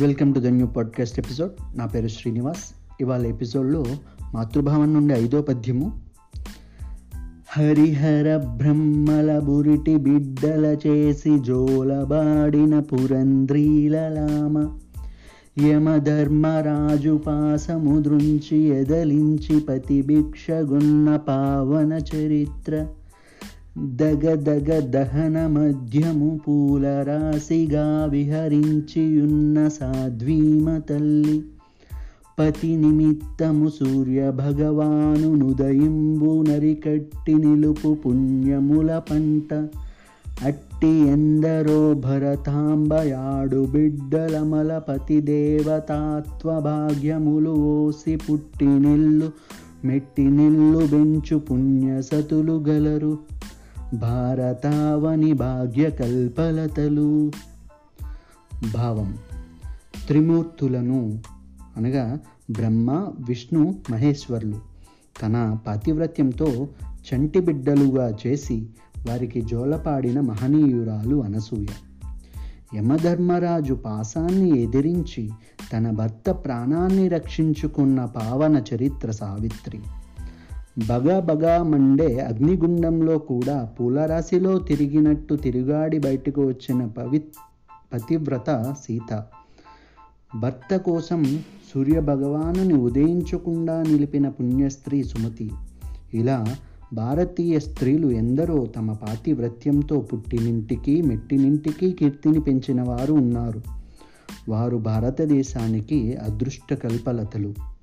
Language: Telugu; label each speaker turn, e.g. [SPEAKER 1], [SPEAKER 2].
[SPEAKER 1] Welcome to the new podcast episode. నా పేరు శ్రీనివాస్. ఇవాళ ఎపిసోడ్లో మాతృభావం నుండి ఐదో పద్యము. హరిహర బ్రహ్మల బురిటి బిడ్డల చేసి జోలబాడిన పురంధ్రీలలామ యమధర్మరాజు పాసము దృంచి ఎదలించి పతిభిక్షగున్న పావన చరిత్ర. దగ దగ దహన మధ్యము పూల రాశిగా విహరించియున్న సాధ్వీమ తల్లి పతి నిమిత్తము సూర్య భగవాను నుదయింబు నరికట్టి నిలుపు పుణ్యముల పంట అట్టి ఎందరో భరతాంబయాడు బిడ్డలమల పతి దేవతాత్వ భాగ్యములు ఓసి పుట్టి నిల్లు మెట్టి నిల్లు బెంచు పుణ్యసతులు గలరు. భారతావని భాగ్య కల్పలతలు భావం. త్రిమూర్తులను అనగా బ్రహ్మ విష్ణు మహేశ్వరులు తన పాతివ్రత్యంతో చంటి బిడ్డలుగా చేసి వారికి జోలపాడిన మహనీయురాలు అనసూయ. యమధర్మరాజు పాసాన్ని ఎదిరించి తన భర్త ప్రాణాన్ని రక్షించుకున్న పావన చరిత్ర సావిత్రి. బగా బగా మండే అగ్నిగుండంలో కూడా పూలరాశిలో తిరిగినట్టు తిరుగాడి బయటకు వచ్చిన పవి పతివ్రత సీత. భర్త కోసం సూర్యభగవానుని ఉదయించకుండా నిలిపిన పుణ్యస్త్రీ సుమతి. ఇలా భారతీయ స్త్రీలు ఎందరో తమ పాతివ్రత్యంతో పుట్టినింటికి మెట్టినింటికి కీర్తిని పెంచిన వారు ఉన్నారు. వారు భారతదేశానికి అదృష్ట కల్పలతలు